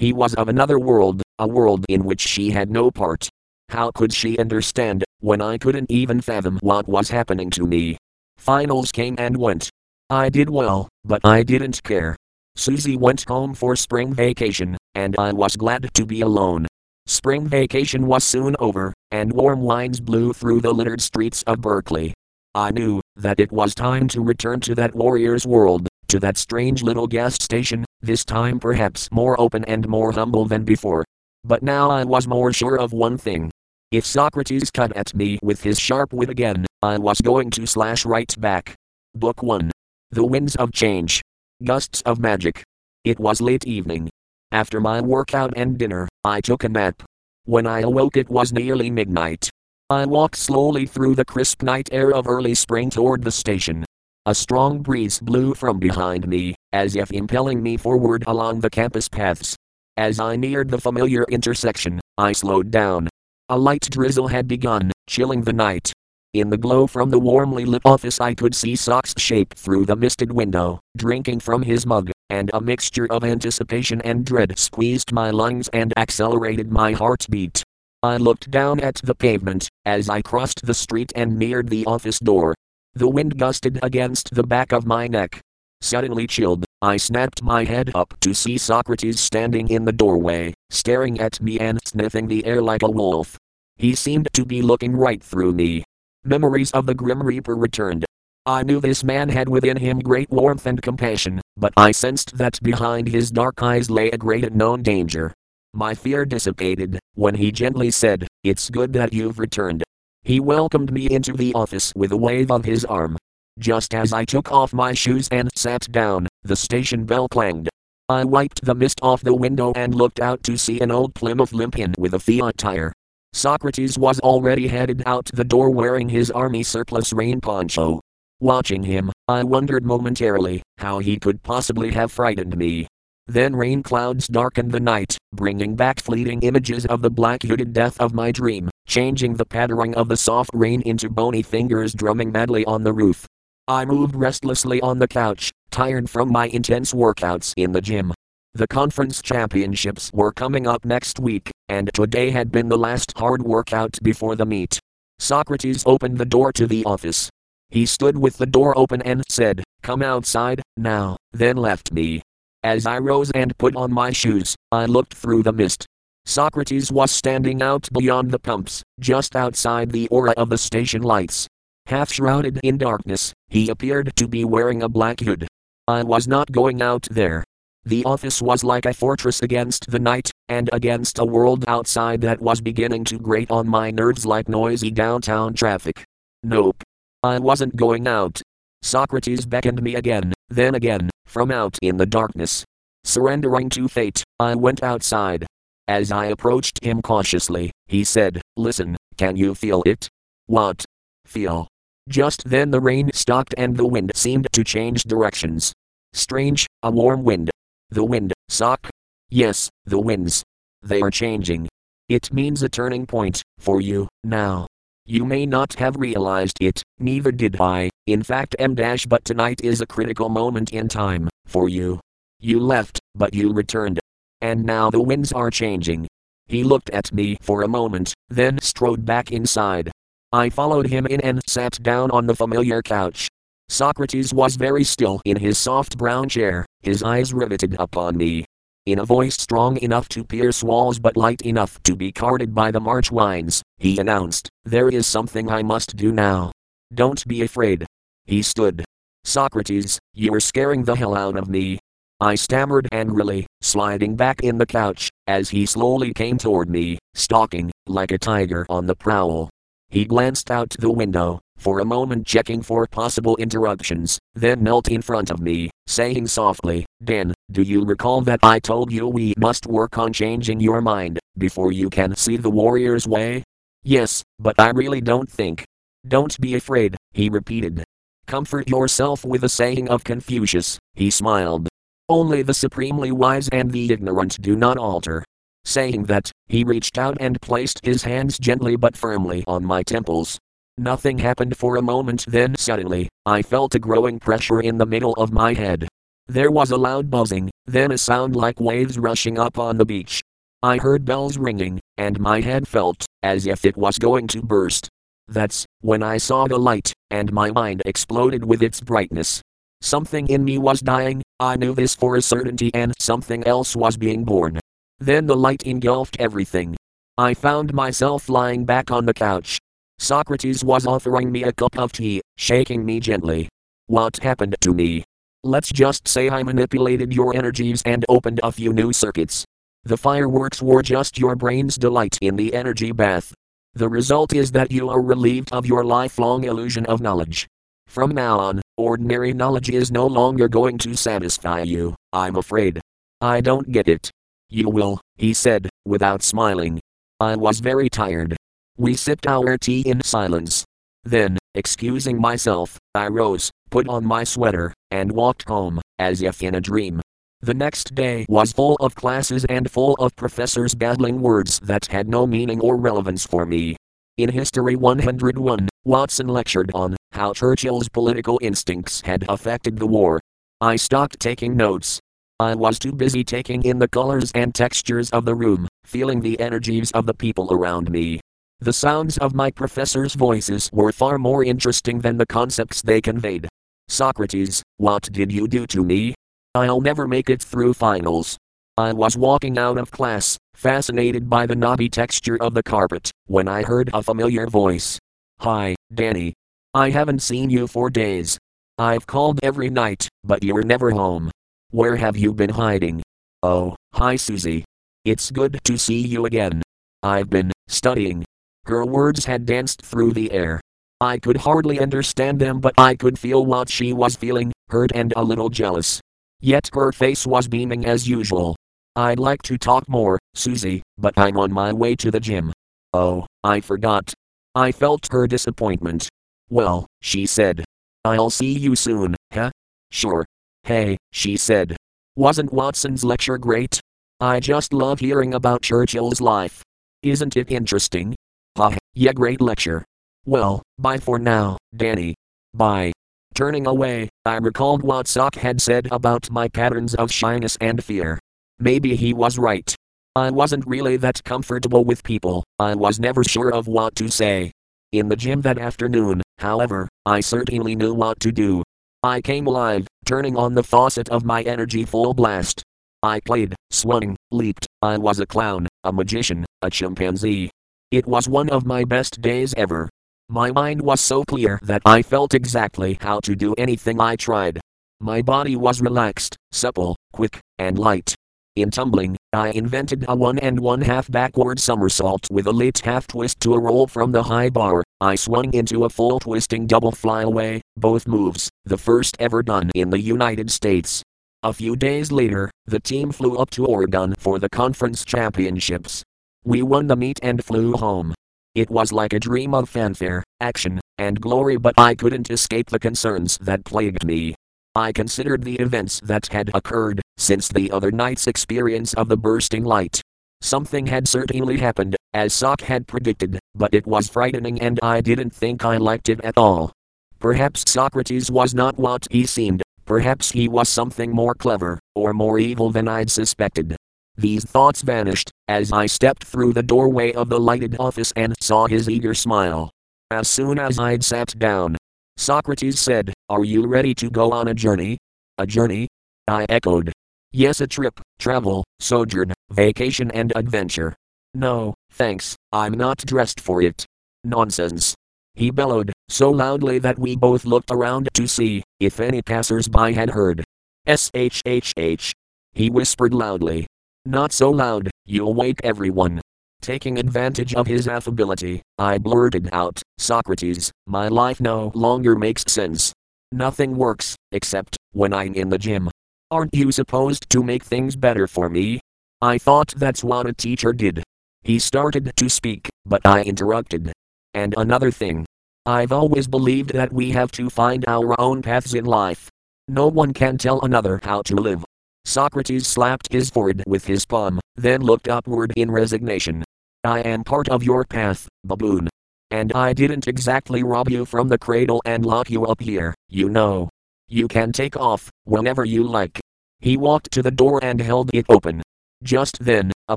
He was of another world, a world in which she had no part. How could she understand, when I couldn't even fathom what was happening to me? Finals came and went. I did well, but I didn't care. Susie went home for spring vacation, and I was glad to be alone. Spring vacation was soon over, and warm winds blew through the littered streets of Berkeley. I knew that it was time to return to that warrior's world, to that strange little gas station, this time perhaps more open and more humble than before. But now I was more sure of one thing. If Socrates cut at me with his sharp wit again, I was going to slash right back. Book 1. The Winds of Change. Gusts of Magic. It was late evening. After my workout and dinner, I took a nap. When I awoke, it was nearly midnight. I walked slowly through the crisp night air of early spring toward the station. A strong breeze blew from behind me, as if impelling me forward along the campus paths. As I neared the familiar intersection, I slowed down. A light drizzle had begun, chilling the night. In the glow from the warmly lit office, I could see Soc's shape through the misted window, drinking from his mug, and a mixture of anticipation and dread squeezed my lungs and accelerated my heartbeat. I looked down at the pavement as I crossed the street and neared the office door. The wind gusted against the back of my neck. Suddenly chilled, I snapped my head up to see Socrates standing in the doorway, staring at me and sniffing the air like a wolf. He seemed to be looking right through me. Memories of the Grim Reaper returned. I knew this man had within him great warmth and compassion, but I sensed that behind his dark eyes lay a great unknown danger. My fear dissipated when he gently said, It's good that you've returned. He welcomed me into the office with a wave of his arm. Just as I took off my shoes and sat down, the station bell clanged. I wiped the mist off the window and looked out to see an old Plymouth limpin with a Fiat tire. Socrates was already headed out the door wearing his army surplus rain poncho. Watching him, I wondered momentarily how he could possibly have frightened me. Then rain clouds darkened the night, bringing back fleeting images of the black hooded death of my dream, changing the pattering of the soft rain into bony fingers drumming madly on the roof. I moved restlessly on the couch, tired from my intense workouts in the gym. The conference championships were coming up next week, and today had been the last hard workout before the meet. Socrates opened the door to the office. He stood with the door open and said, Come outside, now, then left me. As I rose and put on my shoes, I looked through the mist. Socrates was standing out beyond the pumps, just outside the aura of the station lights. Half shrouded in darkness, he appeared to be wearing a black hood. I was not going out there. The office was like a fortress against the night, and against a world outside that was beginning to grate on my nerves like noisy downtown traffic. Nope. I wasn't going out. Socrates beckoned me again, then again, from out in the darkness. Surrendering to fate, I went outside. As I approached him cautiously, he said, Listen, can you feel it? What? Feel. Just then the rain stopped and the wind seemed to change directions. Strange, a warm wind. The wind, Soc? Yes, the winds. They are changing. It means a turning point, for you, now. You may not have realized it, neither did I, in fact, M. Dash, but tonight is a critical moment in time, for you. You left, but you returned. And now the winds are changing. He looked at me for a moment, then strode back inside. I followed him in and sat down on the familiar couch. Socrates was very still in his soft brown chair, his eyes riveted upon me. In a voice strong enough to pierce walls but light enough to be carded by the March winds, he announced, There is something I must do now. Don't be afraid. He stood. Socrates, you are scaring the hell out of me. I stammered angrily, sliding back in the couch, as he slowly came toward me, stalking, like a tiger on the prowl. He glanced out the window, for a moment checking for possible interruptions, then knelt in front of me, saying softly, Dan, do you recall that I told you we must work on changing your mind, before you can see the warrior's way? Yes, but I really don't think. Don't be afraid, he repeated. Comfort yourself with the saying of Confucius, he smiled. Only the supremely wise and the ignorant do not alter. Saying that, he reached out and placed his hands gently but firmly on my temples. Nothing happened for a moment, then suddenly, I felt a growing pressure in the middle of my head. There was a loud buzzing, then a sound like waves rushing up on the beach. I heard bells ringing, and my head felt as if it was going to burst. That's when I saw the light, and my mind exploded with its brightness. Something in me was dying, I knew this for a certainty, and something else was being born. Then the light engulfed everything. I found myself lying back on the couch. Socrates was offering me a cup of tea, shaking me gently. What happened to me? Let's just say I manipulated your energies and opened a few new circuits. The fireworks were just your brain's delight in the energy bath. The result is that you are relieved of your lifelong illusion of knowledge. From now on, ordinary knowledge is no longer going to satisfy you, I'm afraid. I don't get it. You will, he said, without smiling. I was very tired. We sipped our tea in silence. Then, excusing myself, I rose, put on my sweater, and walked home, as if in a dream. The next day was full of classes and full of professors battling words that had no meaning or relevance for me. In History 101, Watson lectured on how Churchill's political instincts had affected the war. I stopped taking notes. I was too busy taking in the colors and textures of the room, feeling the energies of the people around me. The sounds of my professors' voices were far more interesting than the concepts they conveyed. Socrates, what did you do to me? I'll never make it through finals. I was walking out of class, fascinated by the knobby texture of the carpet, when I heard a familiar voice. Hi, Danny. I haven't seen you for days. I've called every night, but you're never home. Where have you been hiding? Oh, hi Susie. It's good to see you again. I've been studying. Her words had danced through the air. I could hardly understand them, but I could feel what she was feeling, hurt and a little jealous. Yet her face was beaming as usual. I'd like to talk more, Susie, but I'm on my way to the gym. Oh, I forgot. I felt her disappointment. Well, she said. I'll see you soon, huh? Sure. Hey, she said. Wasn't Watson's lecture great? I just love hearing about Churchill's life. Isn't it interesting? Ha, yeah, great lecture. Well, bye for now, Danny. Bye. Turning away, I recalled what Soc had said about my patterns of shyness and fear. Maybe he was right. I wasn't really that comfortable with people, I was never sure of what to say. In the gym that afternoon, however, I certainly knew what to do. I came alive, turning on the faucet of my energy full blast. I played, swung, leaped, I was a clown, a magician, a chimpanzee. It was one of my best days ever. My mind was so clear that I felt exactly how to do anything I tried. My body was relaxed, supple, quick, and light. In tumbling, I invented a one and one half backward somersault with a late half twist to a roll from the high bar. I swung into a full twisting double flyaway, both moves, the first ever done in the United States. A few days later, the team flew up to Oregon for the conference championships. We won the meet and flew home. It was like a dream of fanfare, action, and glory, but I couldn't escape the concerns that plagued me. I considered the events that had occurred since the other night's experience of the bursting light. Something had certainly happened, as Soc had predicted, but it was frightening and I didn't think I liked it at all. Perhaps Socrates was not what he seemed, perhaps he was something more clever, or more evil than I'd suspected. These thoughts vanished as I stepped through the doorway of the lighted office and saw his eager smile. As soon as I'd sat down, Socrates said, Are you ready to go on a journey? A journey? I echoed. Yes, a trip, travel, sojourn, vacation, and adventure. No, thanks, I'm not dressed for it. Nonsense. He bellowed, so loudly that we both looked around to see if any passers by had heard. SHHH. He whispered loudly, not so loud, you'll wake everyone. Taking advantage of his affability, I blurted out, Socrates, my life no longer makes sense. Nothing works, except when I'm in the gym. Aren't you supposed to make things better for me? I thought that's what a teacher did. He started to speak, but I interrupted. And another thing. I've always believed that we have to find our own paths in life. No one can tell another how to live. Socrates slapped his forehead with his palm, then looked upward in resignation. I am part of your path, baboon. And I didn't exactly rob you from the cradle and lock you up here, you know. You can take off whenever you like. He walked to the door and held it open. Just then, a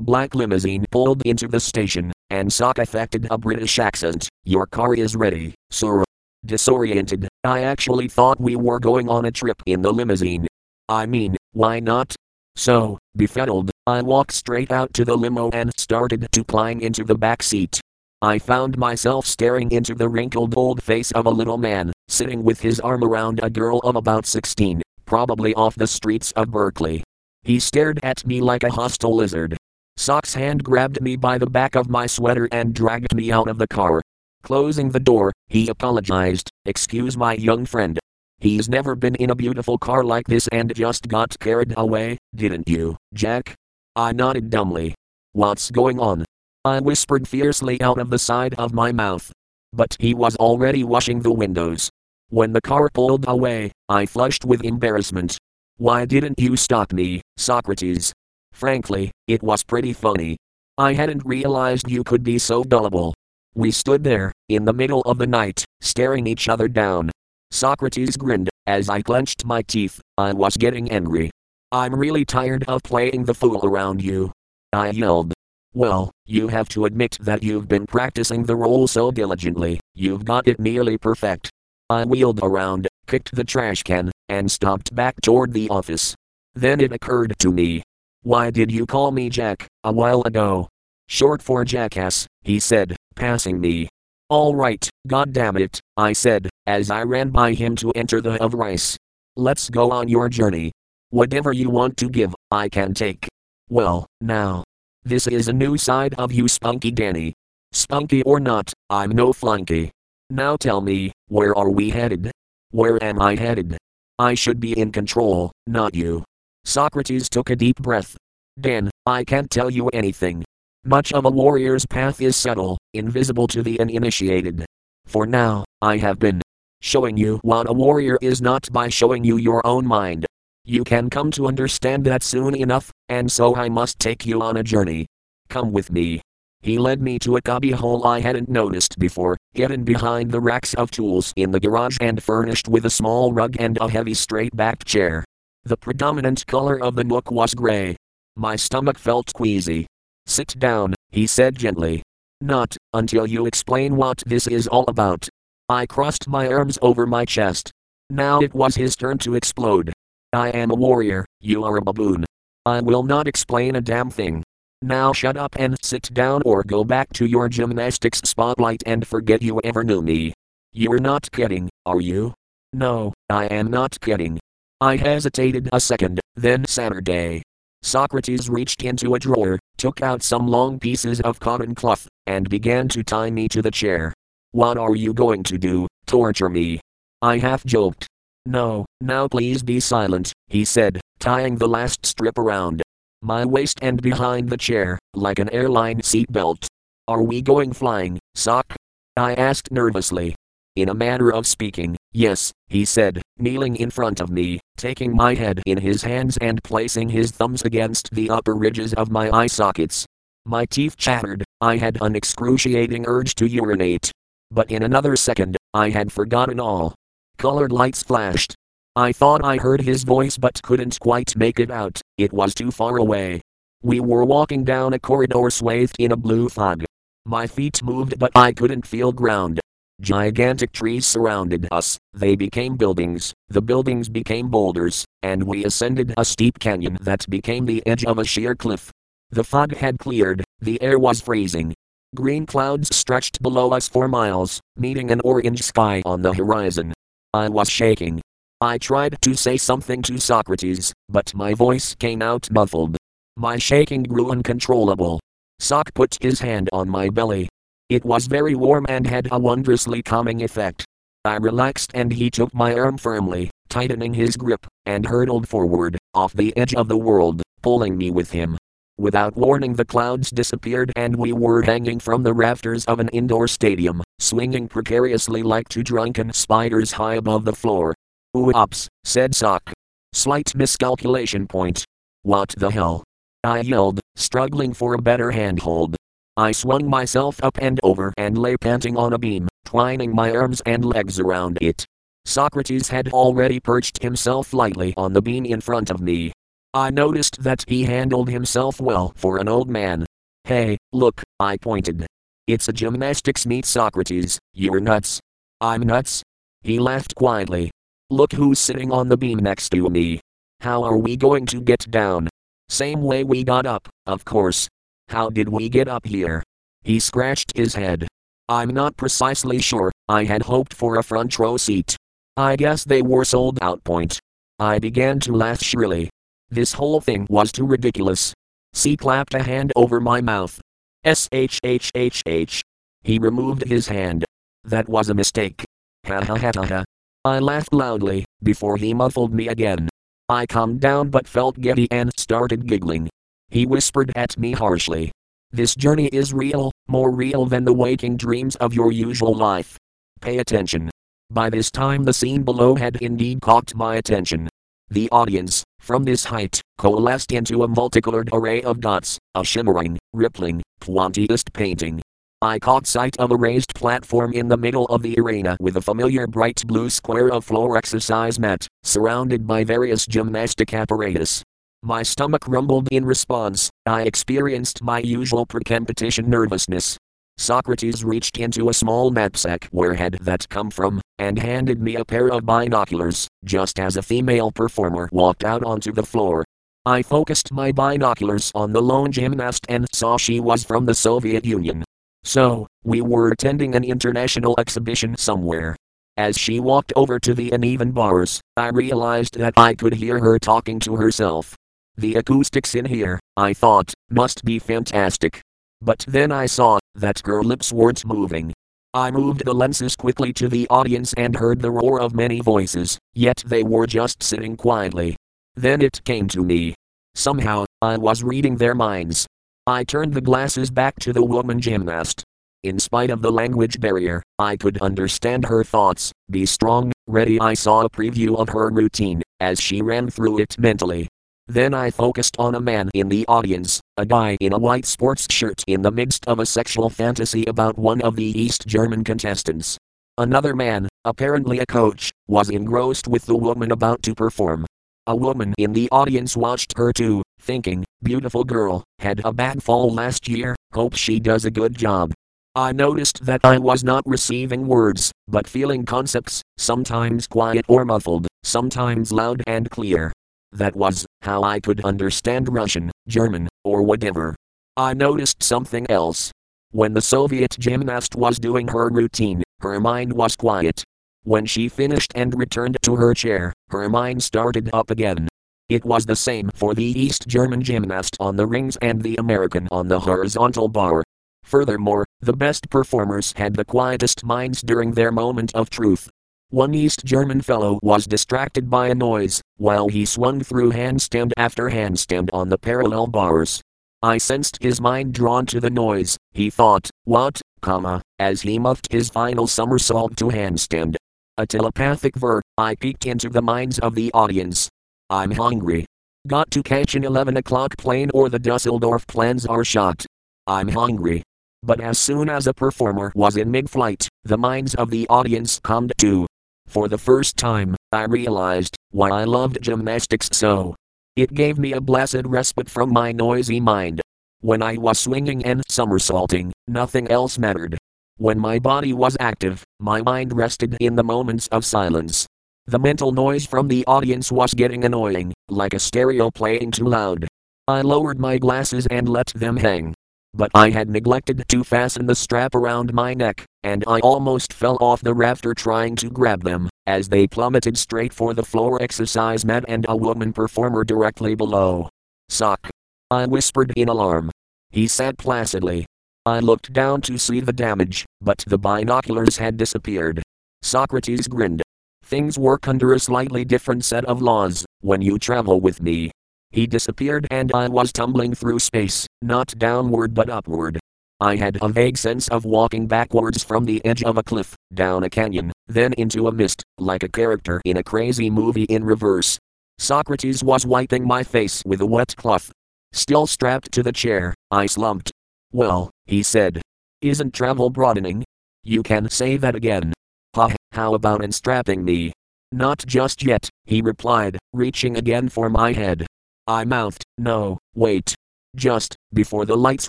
black limousine pulled into the station, and Soc affected a British accent. Your car is ready, sir. Disoriented, I actually thought we were going on a trip in the limousine. I mean, why not? So, befuddled, I walked straight out to the limo and started to climb into the back seat. I found myself staring into the wrinkled old face of a little man, sitting with his arm around a girl of about 16, probably off the streets of Berkeley. He stared at me like a hostile lizard. Soc's hand grabbed me by the back of my sweater and dragged me out of the car. Closing the door, he apologized, Excuse my young friend. He's never been in a beautiful car like this and just got carried away, didn't you, Jack? I nodded dumbly. What's going on? I whispered fiercely out of the side of my mouth. But he was already washing the windows. When the car pulled away, I flushed with embarrassment. Why didn't you stop me, Socrates? Frankly, it was pretty funny. I hadn't realized you could be so gullible. We stood there, in the middle of the night, staring each other down. Socrates grinned, as I clenched my teeth, I was getting angry. I'm really tired of playing the fool around you. I yelled. Well, you have to admit that you've been practicing the role so diligently, you've got it nearly perfect. I wheeled around, kicked the trash can, and stomped back toward the office. Then it occurred to me. Why did you call me Jack, a while ago? Short for jackass, he said, passing me. All right, god damn it, I said, as I ran by him to enter the of rice. Let's go on your journey. Whatever you want to give, I can take. Well, now. This is a new side of you, Spunky Danny. Spunky or not, I'm no flunky. Now tell me, where are we headed? Where am I headed? I should be in control, not you. Socrates took a deep breath. Dan, I can't tell you anything. Much of a warrior's path is subtle, invisible to the uninitiated. For now, I have been showing you what a warrior is not by showing you your own mind. You can come to understand that soon enough, and so I must take you on a journey. Come with me. He led me to a cubby hole I hadn't noticed before, hidden behind the racks of tools in the garage and furnished with a small rug and a heavy straight backed chair. The predominant color of the nook was gray. My stomach felt queasy. Sit down, he said gently. Not until you explain what this is all about. I crossed my arms over my chest. Now it was his turn to explode. I am a warrior, you are a baboon. I will not explain a damn thing. Now shut up and sit down or go back to your gymnastics spotlight and forget you ever knew me. You're not kidding, are you? No, I am not kidding. I hesitated a second, then Saturday. Socrates reached into a drawer, took out some long pieces of cotton cloth, and began to tie me to the chair. What are you going to do? Torture me? I half joked. No, now please be silent, he said, tying the last strip around my waist and behind the chair, like an airline seatbelt. Are we going flying, Soc? I asked nervously. In a manner of speaking, yes, he said, kneeling in front of me, taking my head in his hands and placing his thumbs against the upper ridges of my eye sockets. My teeth chattered, I had an excruciating urge to urinate. But in another second, I had forgotten all. Colored lights flashed. I thought I heard his voice but couldn't quite make it out, it was too far away. We were walking down a corridor swathed in a blue fog. My feet moved but I couldn't feel ground. Gigantic trees surrounded us, they became buildings, the buildings became boulders, and we ascended a steep canyon that became the edge of a sheer cliff. The fog had cleared, the air was freezing. Green clouds stretched below us for miles, meeting an orange sky on the horizon. I was shaking. I tried to say something to Socrates, but my voice came out muffled. My shaking grew uncontrollable. Soc put his hand on my belly, it was very warm and had a wondrously calming effect. I relaxed and he took my arm firmly, tightening his grip, and hurtled forward, off the edge of the world, pulling me with him. Without warning, the clouds disappeared and we were hanging from the rafters of an indoor stadium, swinging precariously like two drunken spiders high above the floor. Oops, said Soc. Slight miscalculation point. What the hell? I yelled, struggling for a better handhold. I swung myself up and over and lay panting on a beam, twining my arms and legs around it. Socrates had already perched himself lightly on the beam in front of me. I noticed that he handled himself well for an old man. Hey, look, I pointed. It's a gymnastics meet Socrates, you're nuts. I'm nuts? He laughed quietly. Look who's sitting on the beam next to me. How are we going to get down? Same way we got up, of course. How did we get up here? He scratched his head. I'm not precisely sure, I had hoped for a front row seat. I guess they were sold out. Point. I began to laugh shrilly. This whole thing was too ridiculous. C clapped a hand over my mouth. S H H H H. He removed his hand. That was a mistake. Ha ha ha ha ha. I laughed loudly, before he muffled me again. I calmed down but felt giddy and started giggling. He whispered at me harshly. This journey is real, more real than the waking dreams of your usual life. Pay attention. By this time, the scene below had indeed caught my attention. The audience, from this height, coalesced into a multicolored array of dots, a shimmering, rippling, Pointillistic painting. I caught sight of a raised platform in the middle of the arena with a familiar bright blue square of floor exercise mat, surrounded by various gymnastic apparatus. My stomach rumbled in response, I experienced my usual pre-competition nervousness. Socrates reached into a small knapsack where had that come from, and handed me a pair of binoculars, just as a female performer walked out onto the floor. I focused my binoculars on the lone gymnast and saw she was from the Soviet Union. So, we were attending an international exhibition somewhere. As she walked over to the uneven bars, I realized that I could hear her talking to herself. The acoustics in here, I thought, must be fantastic. But then I saw that her lips weren't moving. I moved the lenses quickly to the audience and heard the roar of many voices, yet they were just sitting quietly. Then it came to me. Somehow, I was reading their minds. I turned the glasses back to the woman gymnast. In spite of the language barrier, I could understand her thoughts. Be strong, ready. I saw a preview of her routine as she ran through it mentally. Then I focused on a man in the audience, a guy in a white sports shirt in the midst of a sexual fantasy about one of the East German contestants. Another man, apparently a coach, was engrossed with the woman about to perform. A woman in the audience watched her too, thinking, beautiful girl, had a bad fall last year, hope she does a good job. I noticed that I was not receiving words, but feeling concepts, sometimes quiet or muffled, sometimes loud and clear. That was how I could understand Russian, German, or whatever. I noticed something else. When the Soviet gymnast was doing her routine, her mind was quiet. When she finished and returned to her chair, her mind started up again. It was the same for the East German gymnast on the rings and the American on the horizontal bar. Furthermore, the best performers had the quietest minds during their moment of truth. One East German fellow was distracted by a noise, while he swung through handstand after handstand on the parallel bars. I sensed his mind drawn to the noise, he thought, what, comma, as he muffed his final somersault to handstand. A telepathic ver, I peeked into the minds of the audience. I'm hungry. Got to catch an 11 o'clock plane or the Dusseldorf plans are shot. I'm hungry. But as soon as a performer was in mid flight, the minds of the audience calmed too. For the first time, I realized why I loved gymnastics so. It gave me a blessed respite from my noisy mind. When I was swinging and somersaulting, nothing else mattered. When my body was active, my mind rested in the moments of silence. The mental noise from the audience was getting annoying, like a stereo playing too loud. I lowered my glasses and let them hang but I had neglected to fasten the strap around my neck, and I almost fell off the rafter trying to grab them, as they plummeted straight for the floor exercise mat and a woman performer directly below. Soc. I whispered in alarm. He sat placidly. I looked down to see the damage, but the binoculars had disappeared. Socrates grinned. Things work under a slightly different set of laws when you travel with me. He disappeared and I was tumbling through space, not downward but upward. I had a vague sense of walking backwards from the edge of a cliff, down a canyon, then into a mist, like a character in a crazy movie in reverse. Socrates was wiping my face with a wet cloth. Still strapped to the chair, I slumped. Well, he said. Isn't travel broadening? You can say that again. Ha, how about unstrapping me? Not just yet, he replied, reaching again for my head. I mouthed, No, wait. Just before the lights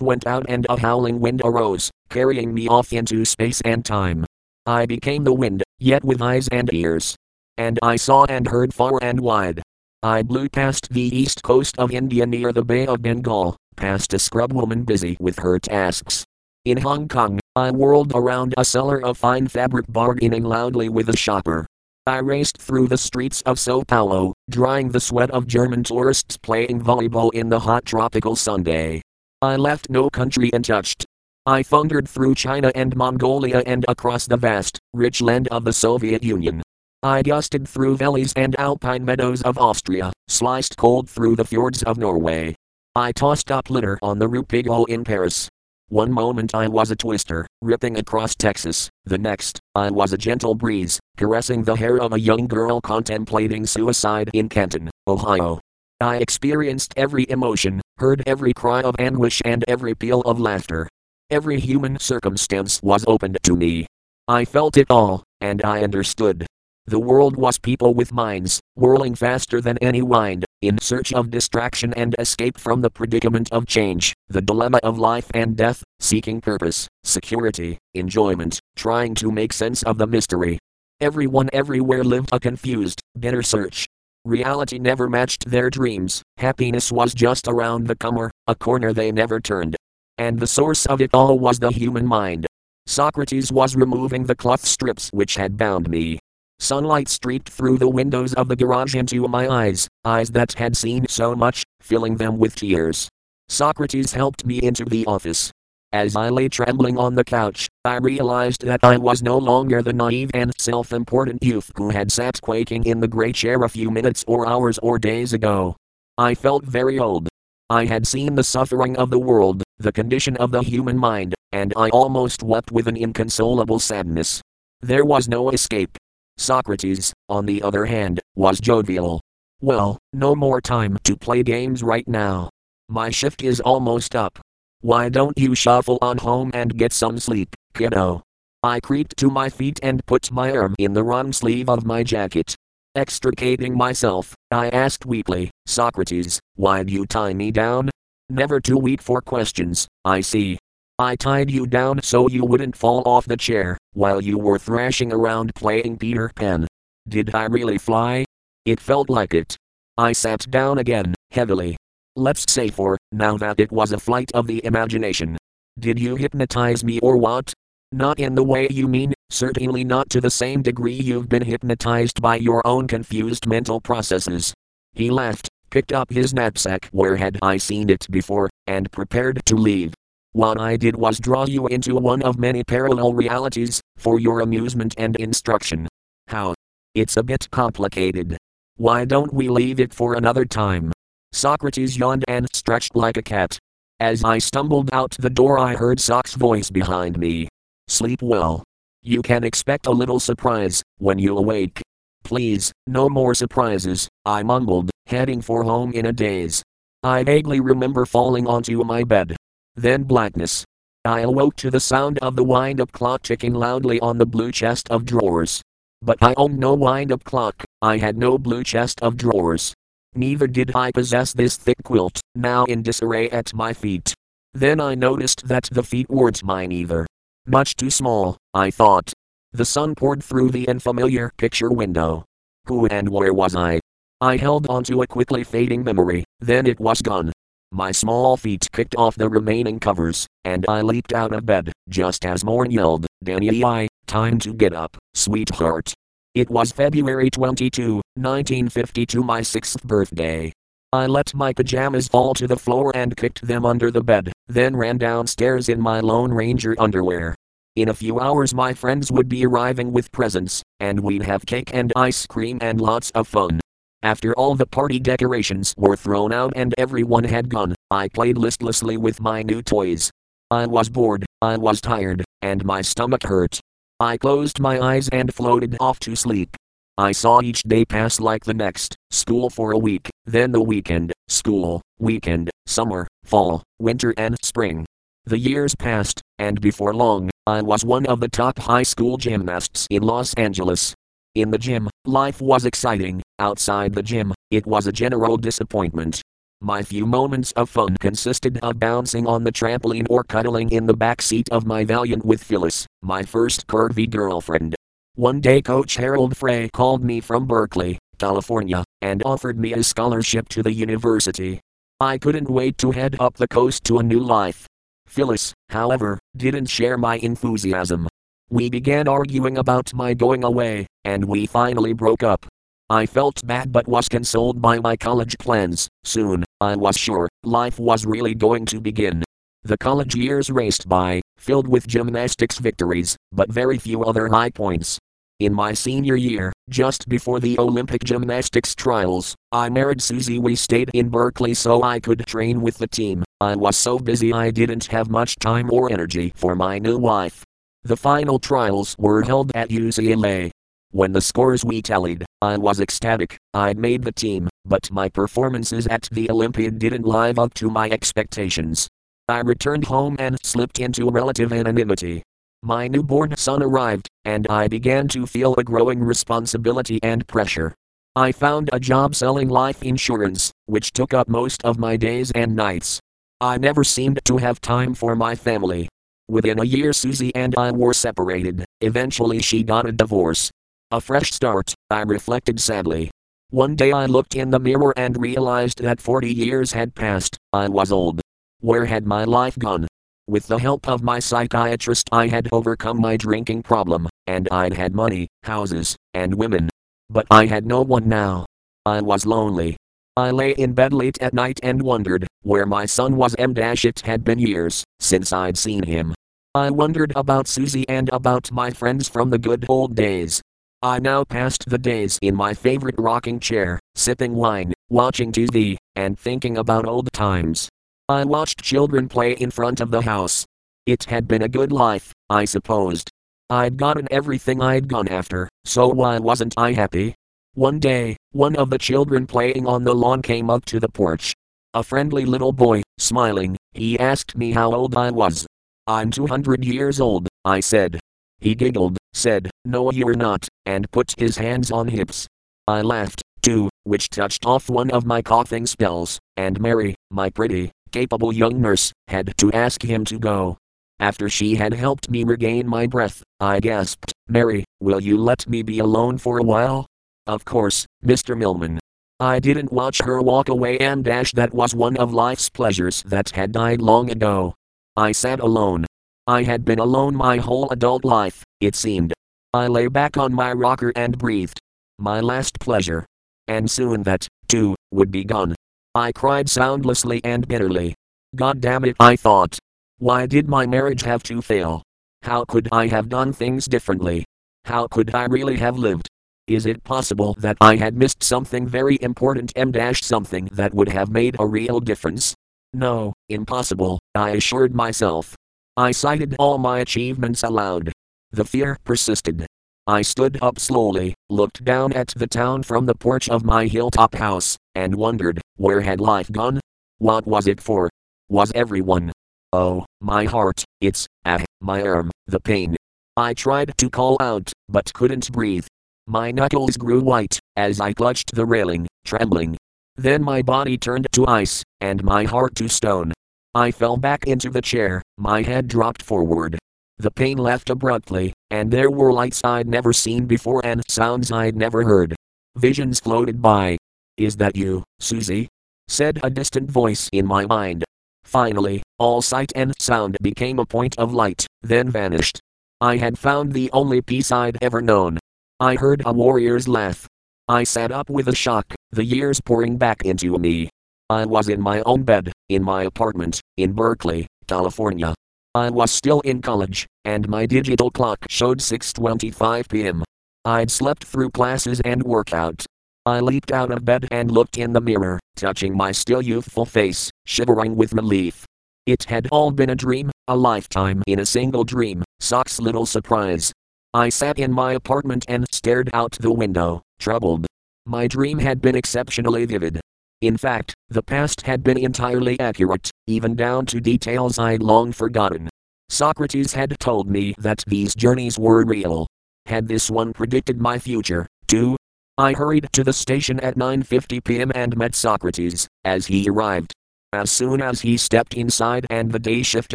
went out and a howling wind arose, carrying me off into space and time. I became the wind, yet with eyes and ears. And I saw and heard far and wide. I blew past the east coast of India near the Bay of Bengal, past a scrub woman busy with her tasks. In Hong Kong, I whirled around a seller of fine fabric bargaining loudly with a shopper. I raced through the streets of Sao Paulo, drying the sweat of German tourists playing volleyball in the hot tropical Sunday. I left no country untouched. I thundered through China and Mongolia and across the vast, rich land of the Soviet Union. I gusted through valleys and alpine meadows of Austria, sliced cold through the fjords of Norway. I tossed up litter on the Rue Pigalle in Paris, one moment I was a twister, ripping across Texas, the next, I was a gentle breeze, caressing the hair of a young girl contemplating suicide in Canton, Ohio. I experienced every emotion, heard every cry of anguish and every peal of laughter. Every human circumstance was opened to me. I felt it all, and I understood. The world was people with minds, whirling faster than any wind, in search of distraction and escape from the predicament of change, the dilemma of life and death, seeking purpose, security, enjoyment, trying to make sense of the mystery. Everyone everywhere lived a confused, bitter search. Reality never matched their dreams, happiness was just around the corner, a corner they never turned. And the source of it all was the human mind. Socrates was removing the cloth strips which had bound me, Sunlight streaked through the windows of the garage into my eyes, eyes that had seen so much, filling them with tears. Socrates helped me into the office. As I lay trembling on the couch, I realized that I was no longer the naive and self important youth who had sat quaking in the gray chair a few minutes or hours or days ago. I felt very old. I had seen the suffering of the world, the condition of the human mind, and I almost wept with an inconsolable sadness. There was no escape. Socrates, on the other hand, was jovial. Well, no more time to play games right now. My shift is almost up. Why don't you shuffle on home and get some sleep, kiddo? I creeped to my feet and put my arm in the wrong sleeve of my jacket. Extricating myself, I asked weakly, Socrates, why'd you tie me down? Never too weak for questions, I see. I tied you down so you wouldn't fall off the chair, while you were thrashing around playing Peter Pan. Did I really fly? It felt like it. I sat down again, heavily. Let's say for, now that it was a flight of the imagination. Did you hypnotize me or what? Not in the way you mean, certainly not to the same degree you've been hypnotized by your own confused mental processes. He laughed, picked up his knapsack where had I seen it before, and prepared to leave. What I did was draw you into one of many parallel realities, for your amusement and instruction. How? It's a bit complicated. Why don't we leave it for another time? Socrates yawned and stretched like a cat. As I stumbled out the door, I heard Soc's voice behind me. Sleep well. You can expect a little surprise when you awake. Please, no more surprises, I mumbled, heading for home in a daze. I vaguely remember falling onto my bed, then blackness. I awoke to the sound of the wind up clock ticking loudly on the blue chest of drawers. But I owned no wind up clock, I had no blue chest of drawers. Neither did I possess this thick quilt, now in disarray at my feet. Then I noticed that the feet weren't mine either. Much too small, I thought. The sun poured through the unfamiliar picture window. Who and where was I? I held on to a quickly fading memory, then it was gone. My small feet kicked off the remaining covers, and I leaped out of bed, just as Morn yelled, Danny, I, time to get up, sweetheart. It was February 22, 1952, my sixth birthday. I let my pajamas fall to the floor and kicked them under the bed, then ran downstairs in my Lone Ranger underwear. In a few hours, my friends would be arriving with presents, and we'd have cake and ice cream and lots of fun. After all the party decorations were thrown out and everyone had gone, I played listlessly with my new toys. I was bored, I was tired, and my stomach hurt. I closed my eyes and floated off to sleep. I saw each day pass like the next school for a week, then the weekend, school, weekend, summer, fall, winter, and spring. The years passed, and before long, I was one of the top high school gymnasts in Los Angeles. In the gym, life was exciting, outside the gym, it was a general disappointment. My few moments of fun consisted of bouncing on the trampoline or cuddling in the back seat of my Valiant with Phyllis, my first curvy girlfriend. One day Coach Harold Frey called me from Berkeley, California, and offered me a scholarship to the university. I couldn't wait to head up the coast to a new life. Phyllis, however, didn't share my enthusiasm. We began arguing about my going away, and we finally broke up. I felt bad but was consoled by my college plans. Soon, I was sure, life was really going to begin. The college years raced by, filled with gymnastics victories, but very few other high points. In my senior year, just before the Olympic gymnastics trials, I married Susie. We stayed in Berkeley so I could train with the team. I was so busy I didn't have much time or energy for my new wife. The final trials were held at UCLA. When the scores we tallied, I was ecstatic. I'd made the team, but my performances at the Olympiad didn't live up to my expectations. I returned home and slipped into relative anonymity. My newborn son arrived, and I began to feel a growing responsibility and pressure. I found a job selling life insurance, which took up most of my days and nights. I never seemed to have time for my family. Within a year, Susie and I were separated. Eventually, she got a divorce. A fresh start, I reflected sadly. One day I looked in the mirror and realized that 40 years had passed. I was old. Where had my life gone? With the help of my psychiatrist, I had overcome my drinking problem, and I'd had money, houses, and women. But I had no one now. I was lonely. I lay in bed late at night and wondered where my son was. M. It had been years since I'd seen him. I wondered about Susie and about my friends from the good old days. I now passed the days in my favorite rocking chair, sipping wine, watching TV, and thinking about old times. I watched children play in front of the house. It had been a good life, I supposed. I'd gotten everything I'd gone after, so why wasn't I happy? One day, one of the children playing on the lawn came up to the porch. A friendly little boy, smiling, he asked me how old I was. I'm 200 years old, I said. He giggled, said, No, you're not, and put his hands on hips. I laughed, too, which touched off one of my coughing spells, and Mary, my pretty, capable young nurse, had to ask him to go. After she had helped me regain my breath, I gasped, Mary, will you let me be alone for a while? Of course, Mr. Millman. I didn't watch her walk away and dash that was one of life's pleasures that had died long ago. I sat alone. I had been alone my whole adult life, it seemed. I lay back on my rocker and breathed. My last pleasure. And soon that, too, would be gone. I cried soundlessly and bitterly. God damn it, I thought. Why did my marriage have to fail? How could I have done things differently? How could I really have lived? Is it possible that I had missed something very important M dash something that would have made a real difference? No, impossible, I assured myself. I cited all my achievements aloud. The fear persisted. I stood up slowly, looked down at the town from the porch of my hilltop house, and wondered, where had life gone? What was it for? Was everyone? Oh, my heart, it's, ah, my arm, the pain. I tried to call out, but couldn't breathe. My knuckles grew white, as I clutched the railing, trembling. Then my body turned to ice, and my heart to stone. I fell back into the chair, my head dropped forward, the pain left abruptly, and there were lights I'd never seen before and sounds I'd never heard. Visions floated by. Is that you, Susie? said a distant voice in my mind. Finally, all sight and sound became a point of light, then vanished. I had found the only peace I'd ever known. I heard a warrior's laugh. I sat up with a shock, the years pouring back into me. I was in my own bed, in my apartment, in Berkeley, California. I was still in college, and my digital clock showed 6:25 p.m. I'd slept through classes and workout. I leaped out of bed and looked in the mirror, touching my still youthful face, shivering with relief. It had all been a dream, a lifetime in a single dream, Soc's little surprise. I sat in my apartment and stared out the window, troubled. My dream had been exceptionally vivid, in fact, the past had been entirely accurate, even down to details I'd long forgotten. Socrates had told me that these journeys were real. Had this one predicted my future, too? I hurried to the station at 9:50 p.m. and met Socrates as he arrived. As soon as he stepped inside and the day shift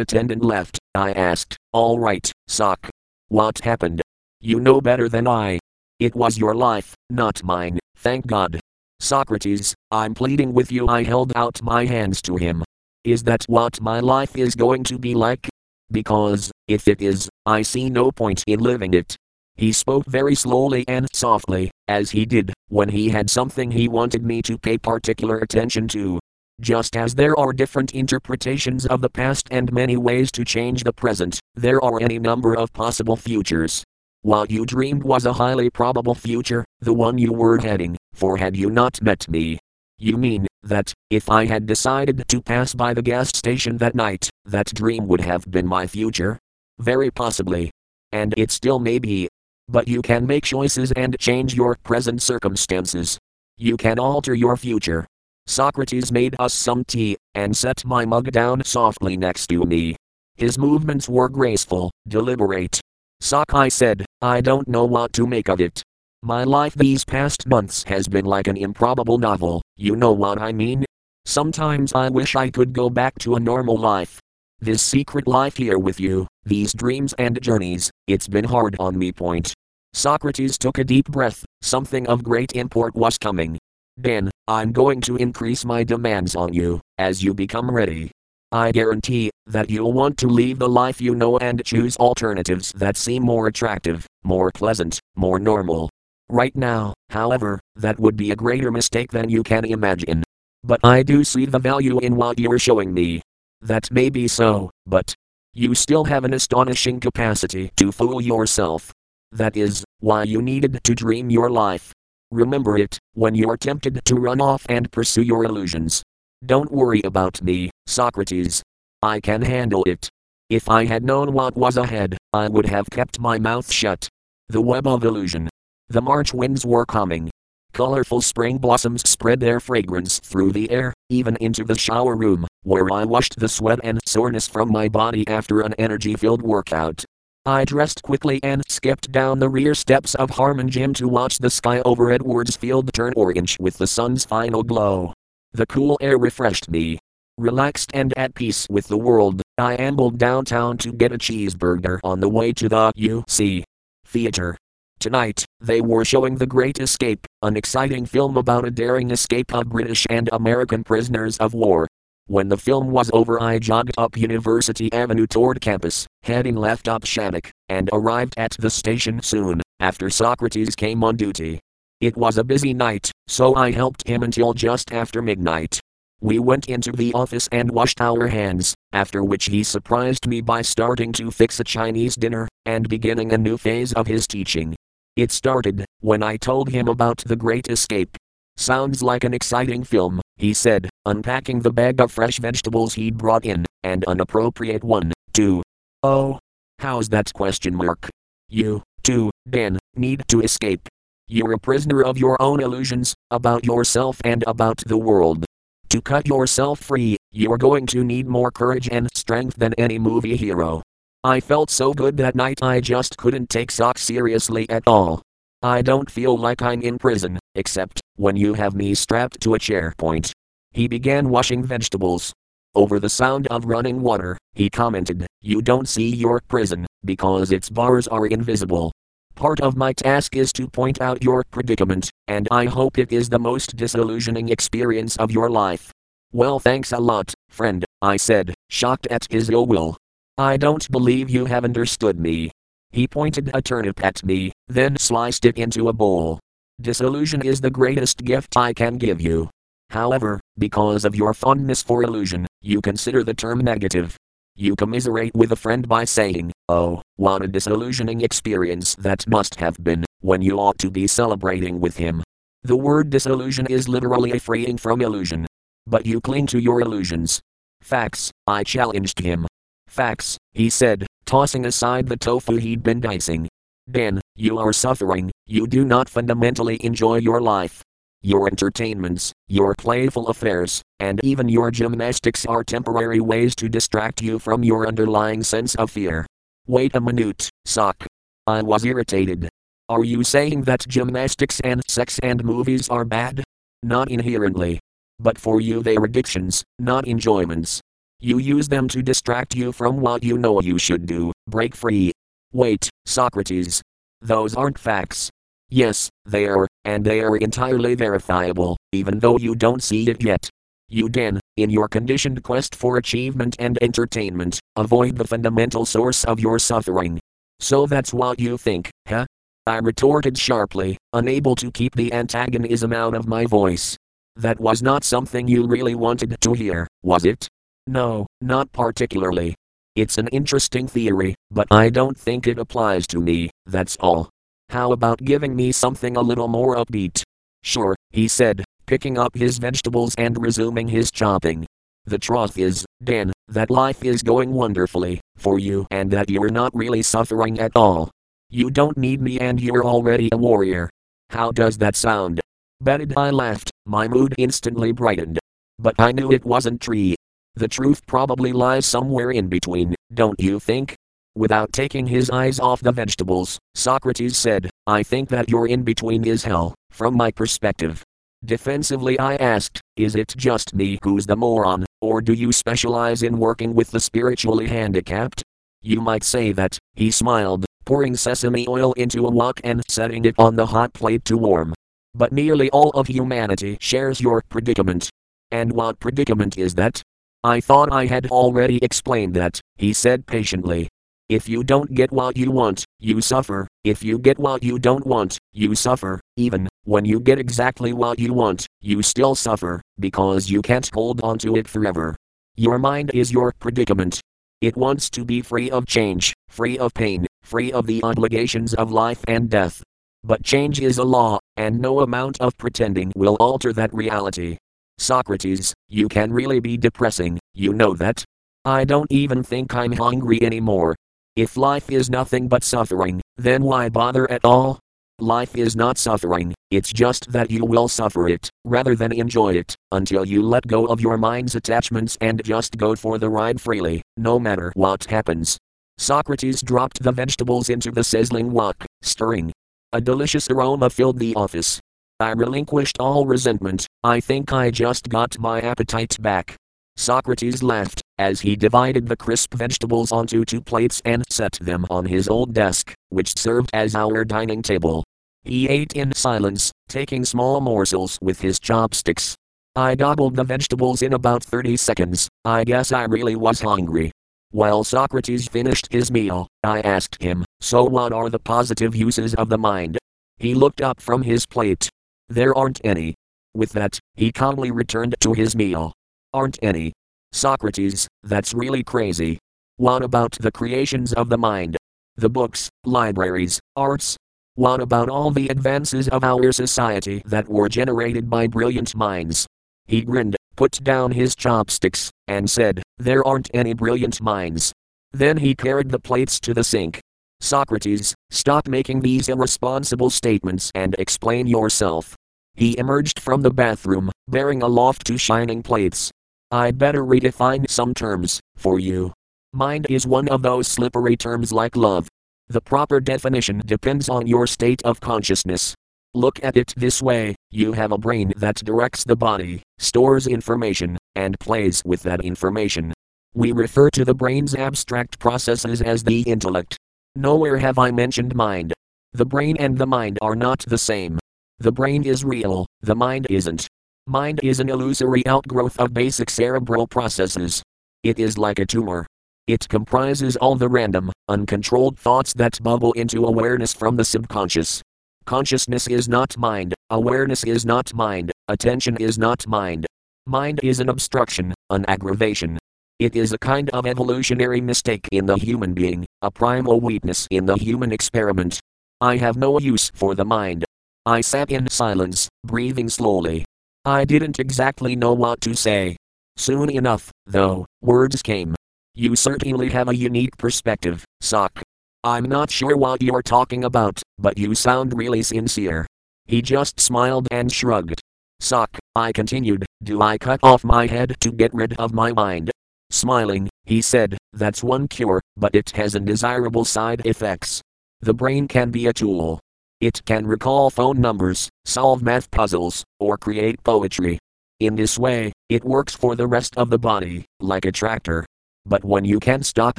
attendant left, I asked, "All right, Soc. What happened? You know better than I. It was your life, not mine, thank God." Socrates, I'm pleading with you. I held out my hands to him. Is that what my life is going to be like? Because, if it is, I see no point in living it. He spoke very slowly and softly, as he did when he had something he wanted me to pay particular attention to. Just as there are different interpretations of the past and many ways to change the present, there are any number of possible futures. What you dreamed was a highly probable future, the one you were heading, for had you not met me. You mean, that, if I had decided to pass by the gas station that night, that dream would have been my future? Very possibly. And it still may be, but you can make choices and change your present circumstances. You can alter your future. Socrates made us some tea, and set my mug down softly next to me. His movements were graceful, deliberate. Soc, I said, I don't know what to make of it. My life these past months has been like an improbable novel, you know what I mean? Sometimes I wish I could go back to a normal life. This secret life here with you, these dreams and journeys, it's been hard on me. Point. Socrates took a deep breath, something of great import was coming. Dan, I'm going to increase my demands on you, as you become ready. I guarantee that you'll want to leave the life you know and choose alternatives that seem more attractive, more pleasant, more normal. Right now, however, that would be a greater mistake than you can imagine. But I do see the value in what you're showing me. That may be so, but you still have an astonishing capacity to fool yourself. That is, why you needed to dream your life. Remember it, when you're tempted to run off and pursue your illusions. Don't worry about me, Socrates. I can handle it. If I had known what was ahead, I would have kept my mouth shut. The web of illusion. The March winds were coming. Colorful spring blossoms spread their fragrance through the air, even into the shower room, where I washed the sweat and soreness from my body after an energy filled workout. I dressed quickly and skipped down the rear steps of Harmon Gym to watch the sky over Edwards Field turn orange with the sun's final glow. The cool air refreshed me. Relaxed and at peace with the world, I ambled downtown to get a cheeseburger on the way to the UC Theater. Tonight, they were showing The Great Escape, an exciting film about a daring escape of British and American prisoners of war. When the film was over, I jogged up University Avenue toward campus, heading left up Shattuck, and arrived at the station soon, after Socrates came on duty. It was a busy night, so I helped him until just after midnight. We went into the office and washed our hands, after which he surprised me by starting to fix a Chinese dinner, and beginning a new phase of his teaching. It started when I told him about the Great Escape. Sounds like an exciting film, he said, unpacking the bag of fresh vegetables he'd brought in, and an appropriate one, too. Oh. How's that question mark? You, too, Dan, need to escape. You're a prisoner of your own illusions, about yourself and about the world. To cut yourself free, you're going to need more courage and strength than any movie hero. I felt so good that night I just couldn't take Soc seriously at all. I don't feel like I'm in prison, except when you have me strapped to a chair. Point. He began washing vegetables. Over the sound of running water, he commented, You don't see your prison, because its bars are invisible. Part of my task is to point out your predicament, and I hope it is the most disillusioning experience of your life. Well, thanks a lot, friend, I said, shocked at his ill will. I don't believe you have understood me. He pointed a turnip at me, then sliced it into a bowl. Disillusion is the greatest gift I can give you. However, because of your fondness for illusion, you consider the term negative. You commiserate with a friend by saying, Oh, what a disillusioning experience that must have been, when you ought to be celebrating with him. The word disillusion is literally a freeing from illusion. But you cling to your illusions. Facts, I challenged him. Facts, he said, tossing aside the tofu he'd been dicing. Dan, you are suffering, you do not fundamentally enjoy your life. your entertainments, your playful affairs, and even your gymnastics are temporary ways to distract you from your underlying sense of fear. Wait a minute, Soc. I was irritated. Are you saying that gymnastics and sex and movies are bad? Not inherently. But for you they are addictions, not enjoyments. You use them to distract you from what you know you should do, break free. Wait, Socrates. Those aren't facts. Yes, they are, and they are entirely verifiable, even though you don't see it yet. You then, in your conditioned quest for achievement and entertainment, avoid the fundamental source of your suffering. So that's what you think, huh? I retorted sharply, unable to keep the antagonism out of my voice. That was not something you really wanted to hear, was it? No, not particularly. It's an interesting theory, but I don't think it applies to me, that's all. How about giving me something a little more upbeat? Sure, he said, picking up his vegetables and resuming his chopping. The truth is, Dan, that life is going wonderfully for you and that you're not really suffering at all. You don't need me and you're already a warrior. How does that sound? Betted I laughed, my mood instantly brightened. But I knew it wasn't true. The truth probably lies somewhere in between, don't you think? Without taking his eyes off the vegetables, Socrates said, I think that your in between is hell, from my perspective. Defensively, I asked, Is it just me who's the moron, or do you specialize in working with the spiritually handicapped? You might say that, he smiled, pouring sesame oil into a wok and setting it on the hot plate to warm. But nearly all of humanity shares your predicament. And what predicament is that? I thought I had already explained that, he said patiently. If you don't get what you want, you suffer. If you get what you don't want, you suffer. Even when you get exactly what you want, you still suffer, because you can't hold on to it forever. Your mind is your predicament. It wants to be free of change, free of pain, free of the obligations of life and death. But change is a law, and no amount of pretending will alter that reality. Socrates, you can really be depressing, you know that? I don't even think I'm hungry anymore. If life is nothing but suffering, then why bother at all? Life is not suffering, it's just that you will suffer it, rather than enjoy it, until you let go of your mind's attachments and just go for the ride freely, no matter what happens. Socrates dropped the vegetables into the sizzling wok, stirring. A delicious aroma filled the office. I relinquished all resentment, I think I just got my appetite back. Socrates laughed, as he divided the crisp vegetables onto two plates and set them on his old desk, which served as our dining table. He ate in silence, taking small morsels with his chopsticks. I gobbled the vegetables in about 30 seconds, I guess I really was hungry. While Socrates finished his meal, I asked him, So what are the positive uses of the mind? He looked up from his plate. There aren't any. With that, he calmly returned to his meal. Aren't any. Socrates, that's really crazy. What about the creations of the mind? The books, libraries, arts? What about all the advances of our society that were generated by brilliant minds? He grinned, put down his chopsticks, and said, There aren't any brilliant minds. Then he carried the plates to the sink. Socrates, stop making these irresponsible statements and explain yourself. He emerged from the bathroom, bearing aloft two shining plates. I'd better redefine some terms for you. Mind is one of those slippery terms like love. The proper definition depends on your state of consciousness. Look at it this way you have a brain that directs the body, stores information, and plays with that information. We refer to the brain's abstract processes as the intellect. Nowhere have I mentioned mind. The brain and the mind are not the same. The brain is real, the mind isn't. Mind is an illusory outgrowth of basic cerebral processes. It is like a tumor. It comprises all the random, uncontrolled thoughts that bubble into awareness from the subconscious. Consciousness is not mind, awareness is not mind, attention is not mind. Mind is an obstruction, an aggravation. It is a kind of evolutionary mistake in the human being, a primal weakness in the human experiment. I have no use for the mind. I sat in silence, breathing slowly. I didn't exactly know what to say. Soon enough, though, words came. You certainly have a unique perspective, Soc. I'm not sure what you're talking about, but you sound really sincere. He just smiled and shrugged. Soc, I continued, do I cut off my head to get rid of my mind? Smiling, he said, That's one cure, but it has undesirable side effects. The brain can be a tool. It can recall phone numbers, solve math puzzles, or create poetry. In this way, it works for the rest of the body, like a tractor. But when you can't stop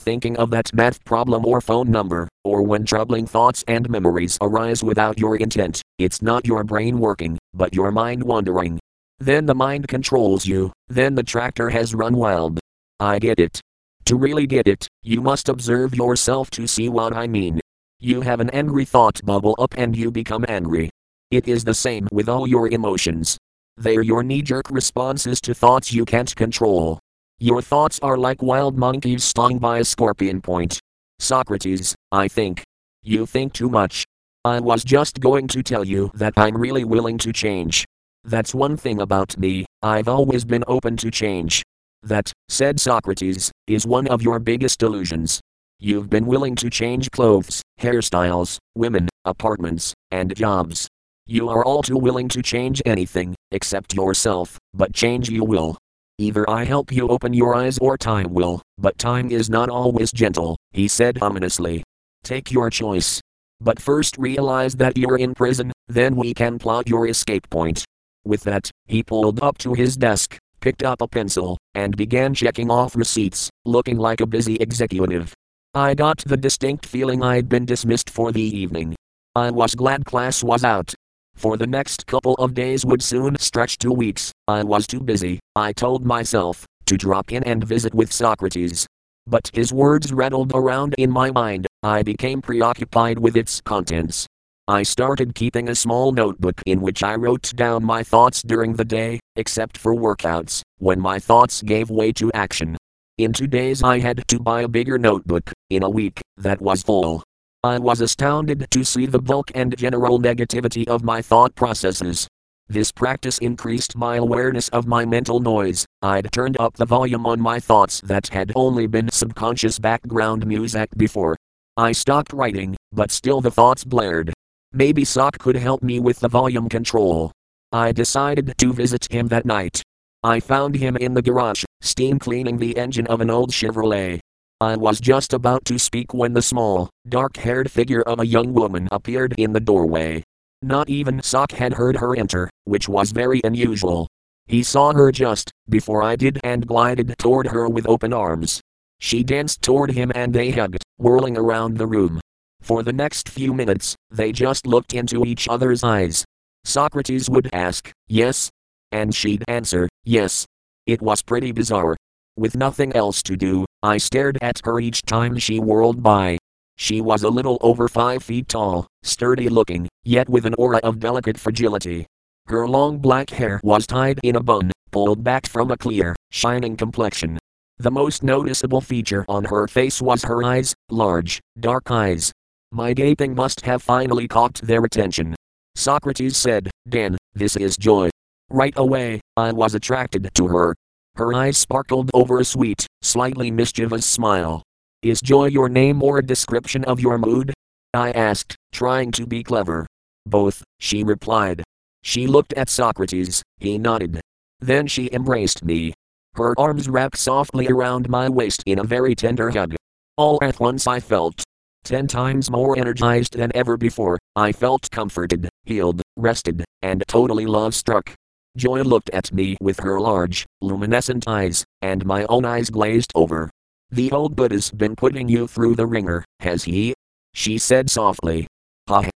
thinking of that math problem or phone number, or when troubling thoughts and memories arise without your intent, it's not your brain working, but your mind wandering. Then the mind controls you, then the tractor has run wild. I get it. To really get it, you must observe yourself to see what I mean. You have an angry thought bubble up and you become angry. It is the same with all your emotions. They're your knee jerk responses to thoughts you can't control. Your thoughts are like wild monkeys stung by a scorpion point. Socrates, I think. You think too much. I was just going to tell you that I'm really willing to change. That's one thing about me, I've always been open to change. That, said Socrates, is one of your biggest illusions. You've been willing to change clothes, hairstyles, women, apartments, and jobs. You are all too willing to change anything, except yourself, but change you will. Either I help you open your eyes or time will, but time is not always gentle, he said ominously. Take your choice. But first realize that you're in prison, then we can plot your escape point. With that, he pulled up to his desk, picked up a pencil, and began checking off receipts, looking like a busy executive. I got the distinct feeling I'd been dismissed for the evening. I was glad class was out. For the next couple of days would soon stretch to weeks, I was too busy, I told myself, to drop in and visit with Socrates. But his words rattled around in my mind, I became preoccupied with its contents. I started keeping a small notebook in which I wrote down my thoughts during the day, except for workouts, when my thoughts gave way to action. In two days, I had to buy a bigger notebook, in a week, that was full. I was astounded to see the bulk and general negativity of my thought processes. This practice increased my awareness of my mental noise. I'd turned up the volume on my thoughts that had only been subconscious background music before. I stopped writing, but still the thoughts blared. Maybe Soc could help me with the volume control. I decided to visit him that night. I found him in the garage, steam cleaning the engine of an old Chevrolet. I was just about to speak when the small, dark haired figure of a young woman appeared in the doorway. Not even Soc had heard her enter, which was very unusual. He saw her just before I did and glided toward her with open arms. She danced toward him and they hugged, whirling around the room. For the next few minutes, they just looked into each other's eyes. Socrates would ask, Yes? And she'd answer, Yes. It was pretty bizarre. With nothing else to do, I stared at her each time she whirled by. She was a little over five feet tall, sturdy looking, yet with an aura of delicate fragility. Her long black hair was tied in a bun, pulled back from a clear, shining complexion. The most noticeable feature on her face was her eyes, large, dark eyes, my gaping must have finally caught their attention. Socrates said, Dan, this is joy. Right away, I was attracted to her. Her eyes sparkled over a sweet, slightly mischievous smile. Is joy your name or a description of your mood? I asked, trying to be clever. Both, she replied. She looked at Socrates, he nodded. Then she embraced me. Her arms wrapped softly around my waist in a very tender hug. All at once I felt Ten times more energized than ever before, I felt comforted, healed, rested, and totally love struck. Joy looked at me with her large, luminescent eyes, and my own eyes glazed over. The old Buddha's been putting you through the ringer, has he? She said softly.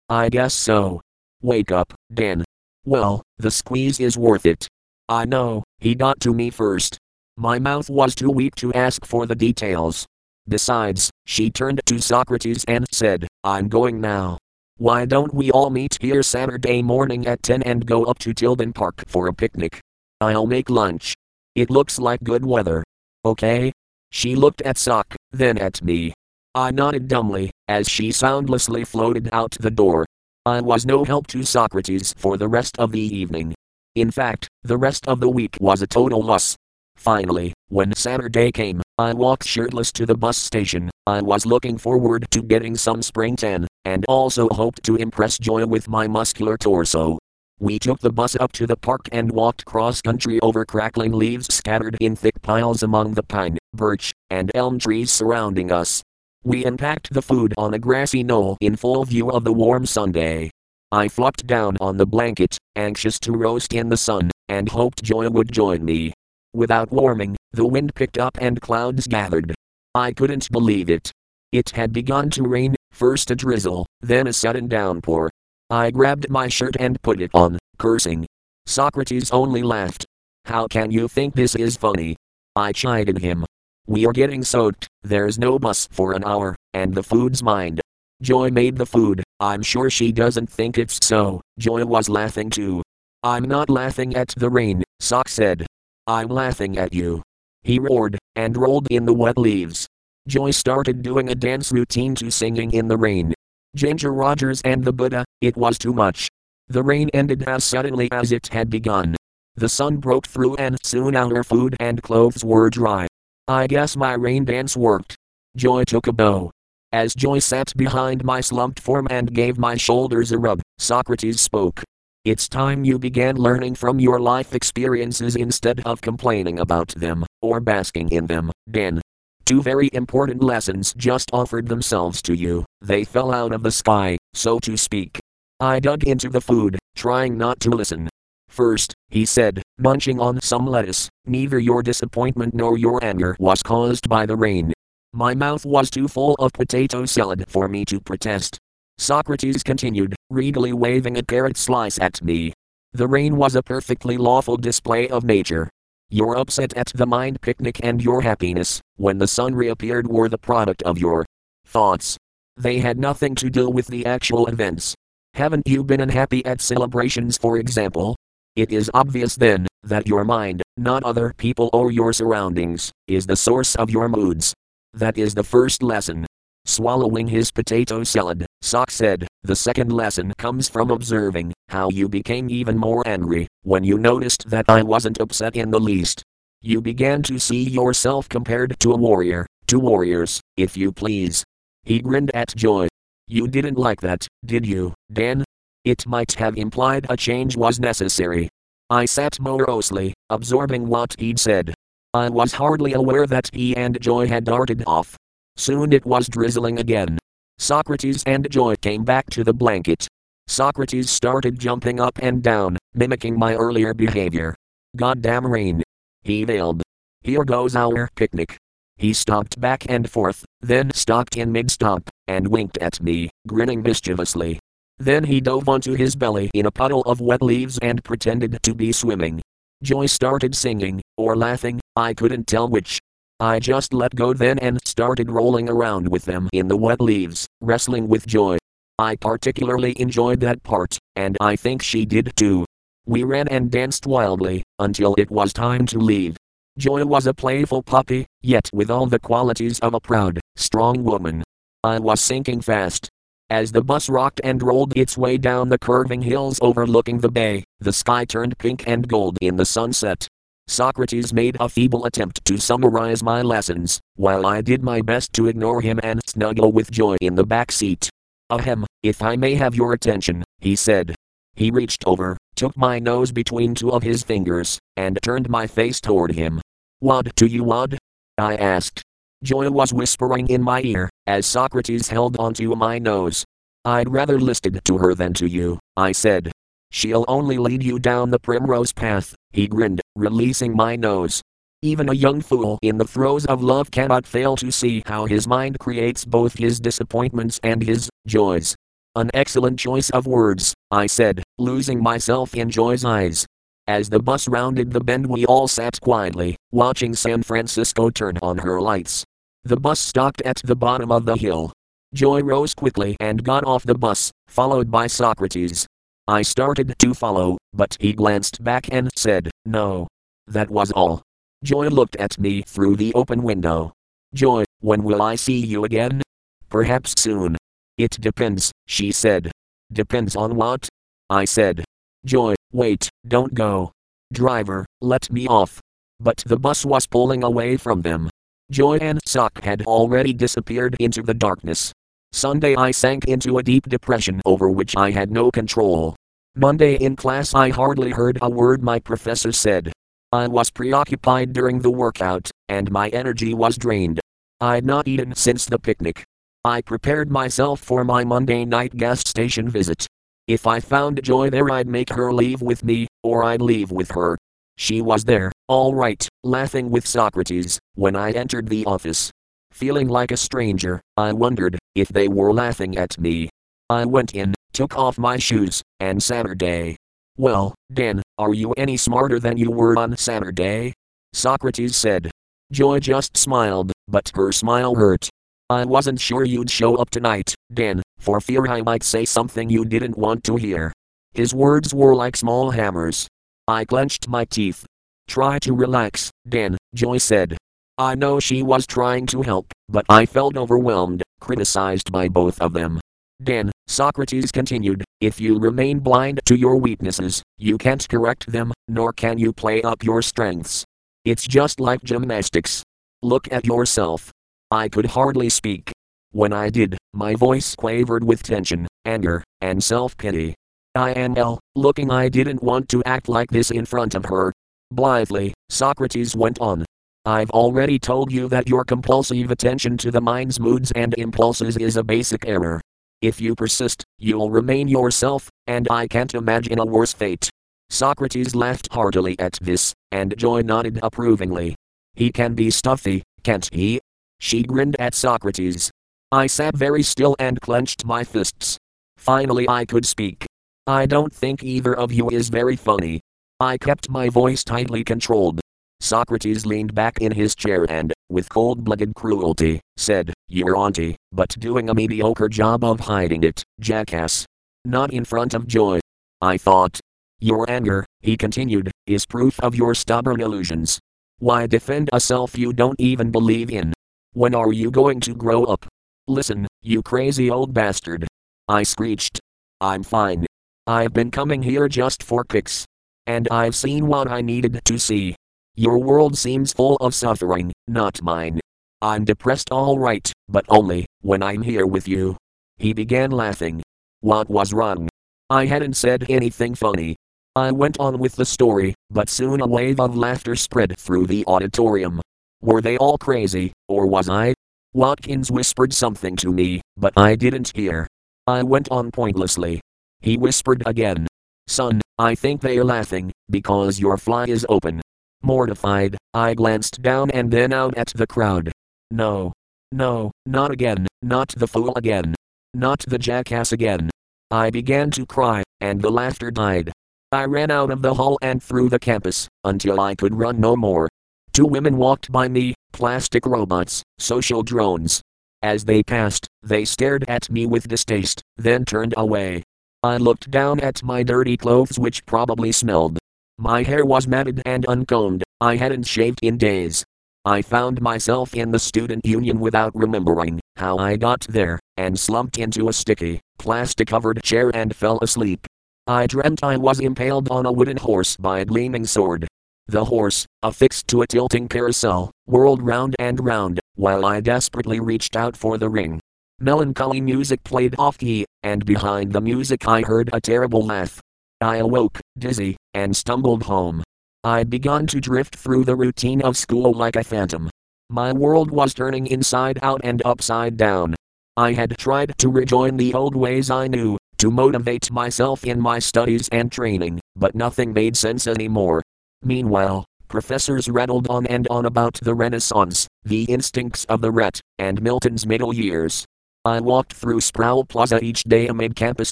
I guess so. Wake up, Dan. Well, the squeeze is worth it. I know, he got to me first. My mouth was too weak to ask for the details. Besides, she turned to Socrates and said, I'm going now. Why don't we all meet here Saturday morning at 10 and go up to Tilden Park for a picnic? I'll make lunch. It looks like good weather. Okay? She looked at Soc, then at me. I nodded dumbly, as she soundlessly floated out the door. I was no help to Socrates for the rest of the evening. In fact, the rest of the week was a total loss. Finally, when Saturday came, I walked shirtless to the bus station. I was looking forward to getting some spring tan, and also hoped to impress Joy with my muscular torso. We took the bus up to the park and walked cross country over crackling leaves scattered in thick piles among the pine, birch, and elm trees surrounding us. We unpacked the food on a grassy knoll in full view of the warm Sunday. I flopped down on the blanket, anxious to roast in the sun, and hoped Joy would join me. Without warming, the wind picked up and clouds gathered. I couldn't believe it. It had begun to rain, first a drizzle, then a sudden downpour. I grabbed my shirt and put it on, cursing. Socrates only laughed. How can you think this is funny? I chided him. We are getting soaked, there's no bus for an hour, and the food's mine. Joy made the food, I'm sure she doesn't think it's so. Joy was laughing too. I'm not laughing at the rain, Soc said. I'm laughing at you. He roared, and rolled in the wet leaves. Joy started doing a dance routine to singing in the rain. Ginger Rogers and the Buddha, it was too much. The rain ended as suddenly as it had begun. The sun broke through and soon our food and clothes were dry. I guess my rain dance worked. Joy took a bow. As Joy sat behind my slumped form and gave my shoulders a rub, Socrates spoke. It's time you began learning from your life experiences instead of complaining about them, or basking in them, Dan. Two very important lessons just offered themselves to you, they fell out of the sky, so to speak. I dug into the food, trying not to listen. First, he said, munching on some lettuce, neither your disappointment nor your anger was caused by the rain. My mouth was too full of potato salad for me to protest. Socrates continued, regally waving a carrot slice at me. The rain was a perfectly lawful display of nature. Your upset at the mind picnic and your happiness, when the sun reappeared, were the product of your thoughts. They had nothing to do with the actual events. Haven't you been unhappy at celebrations, for example? It is obvious then that your mind, not other people or your surroundings, is the source of your moods. That is the first lesson. Swallowing his potato salad, Soc said, the second lesson comes from observing how you became even more angry when you noticed that I wasn't upset in the least. You began to see yourself compared to a warrior, to warriors, if you please. He grinned at Joy. You didn't like that, did you, Dan? It might have implied a change was necessary. I sat morosely, absorbing what he'd said. I was hardly aware that he and Joy had darted off, Soon it was drizzling again. Socrates and Joy came back to the blanket. Socrates started jumping up and down, mimicking my earlier behavior. Goddamn rain. He wailed. Here goes our picnic. He stopped back and forth, then stopped in mid stomp, and winked at me, grinning mischievously. Then he dove onto his belly in a puddle of wet leaves and pretended to be swimming. Joy started singing, or laughing, I couldn't tell which. I just let go then and started rolling around with them in the wet leaves, wrestling with joy. I particularly enjoyed that part, and I think she did too. We ran and danced wildly, until it was time to leave. Joy was a playful puppy, yet with all the qualities of a proud, strong woman. I was sinking fast. As the bus rocked and rolled its way down the curving hills overlooking the bay, the sky turned pink and gold in the sunset. Socrates made a feeble attempt to summarize my lessons, while I did my best to ignore him and snuggle with joy in the back seat. Ahem, if I may have your attention, he said. He reached over, took my nose between two of his fingers, and turned my face toward him. What do you want? I asked. Joy was whispering in my ear, as Socrates held onto my nose. I'd rather listed to her than to you, I said. She'll only lead you down the primrose path, he grinned, releasing my nose. Even a young fool in the throes of love cannot fail to see how his mind creates both his disappointments and his joys. An excellent choice of words, I said, losing myself in Joy's eyes. As the bus rounded the bend, we all sat quietly, watching San Francisco turn on her lights. The bus stopped at the bottom of the hill. Joy rose quickly and got off the bus, followed by Socrates. I started to follow, but he glanced back and said, No. That was all. Joy looked at me through the open window. Joy, when will I see you again? Perhaps soon. It depends, she said. Depends on what? I said. Joy, wait, don't go. Driver, let me off. But the bus was pulling away from them. Joy and Soc had already disappeared into the darkness. Sunday I sank into a deep depression over which I had no control. Monday in class, I hardly heard a word my professor said. I was preoccupied during the workout, and my energy was drained. I'd not eaten since the picnic. I prepared myself for my Monday night gas station visit. If I found Joy there, I'd make her leave with me, or I'd leave with her. She was there, all right, laughing with Socrates, when I entered the office. Feeling like a stranger, I wondered if they were laughing at me. I went in, took off my shoes, and Saturday. Well, Dan, are you any smarter than you were on Saturday? Socrates said. Joy just smiled, but her smile hurt. I wasn't sure you'd show up tonight, Dan, for fear I might say something you didn't want to hear. His words were like small hammers. I clenched my teeth. Try to relax, Dan, Joy said. I know she was trying to help, but I felt overwhelmed, criticized by both of them. Then, Socrates continued, if you remain blind to your weaknesses, you can't correct them, nor can you play up your strengths. It's just like gymnastics. Look at yourself. I could hardly speak. When I did, my voice quavered with tension, anger, and self pity. INL, looking, I didn't want to act like this in front of her. Blithely, Socrates went on. I've already told you that your compulsive attention to the mind's moods and impulses is a basic error. If you persist, you'll remain yourself, and I can't imagine a worse fate. Socrates laughed heartily at this, and Joy nodded approvingly. He can be stuffy, can't he? She grinned at Socrates. I sat very still and clenched my fists. Finally, I could speak. I don't think either of you is very funny. I kept my voice tightly controlled. Socrates leaned back in his chair and, with cold blooded cruelty, said, You're auntie, but doing a mediocre job of hiding it, jackass. Not in front of joy. I thought. Your anger, he continued, is proof of your stubborn illusions. Why defend a self you don't even believe in? When are you going to grow up? Listen, you crazy old bastard. I screeched. I'm fine. I've been coming here just for kicks. And I've seen what I needed to see. Your world seems full of suffering, not mine. I'm depressed all right, but only when I'm here with you. He began laughing. What was wrong? I hadn't said anything funny. I went on with the story, but soon a wave of laughter spread through the auditorium. Were they all crazy, or was I? Watkins whispered something to me, but I didn't hear. I went on pointlessly. He whispered again. Son, I think they're laughing, because your fly is open. Mortified, I glanced down and then out at the crowd. No. No, not again, not the fool again. Not the jackass again. I began to cry, and the laughter died. I ran out of the hall and through the campus, until I could run no more. Two women walked by me, plastic robots, social drones. As they passed, they stared at me with distaste, then turned away. I looked down at my dirty clothes, which probably smelled. My hair was matted and uncombed, I hadn't shaved in days. I found myself in the student union without remembering how I got there, and slumped into a sticky, plastic covered chair and fell asleep. I dreamt I was impaled on a wooden horse by a gleaming sword. The horse, affixed to a tilting carousel, whirled round and round, while I desperately reached out for the ring. Melancholy music played off key, and behind the music I heard a terrible laugh. I awoke, dizzy, and stumbled home. I'd begun to drift through the routine of school like a phantom. My world was turning inside out and upside down. I had tried to rejoin the old ways I knew, to motivate myself in my studies and training, but nothing made sense anymore. Meanwhile, professors rattled on and on about the Renaissance, the instincts of the rat, and Milton's middle years. I walked through Sproul Plaza each day amid campus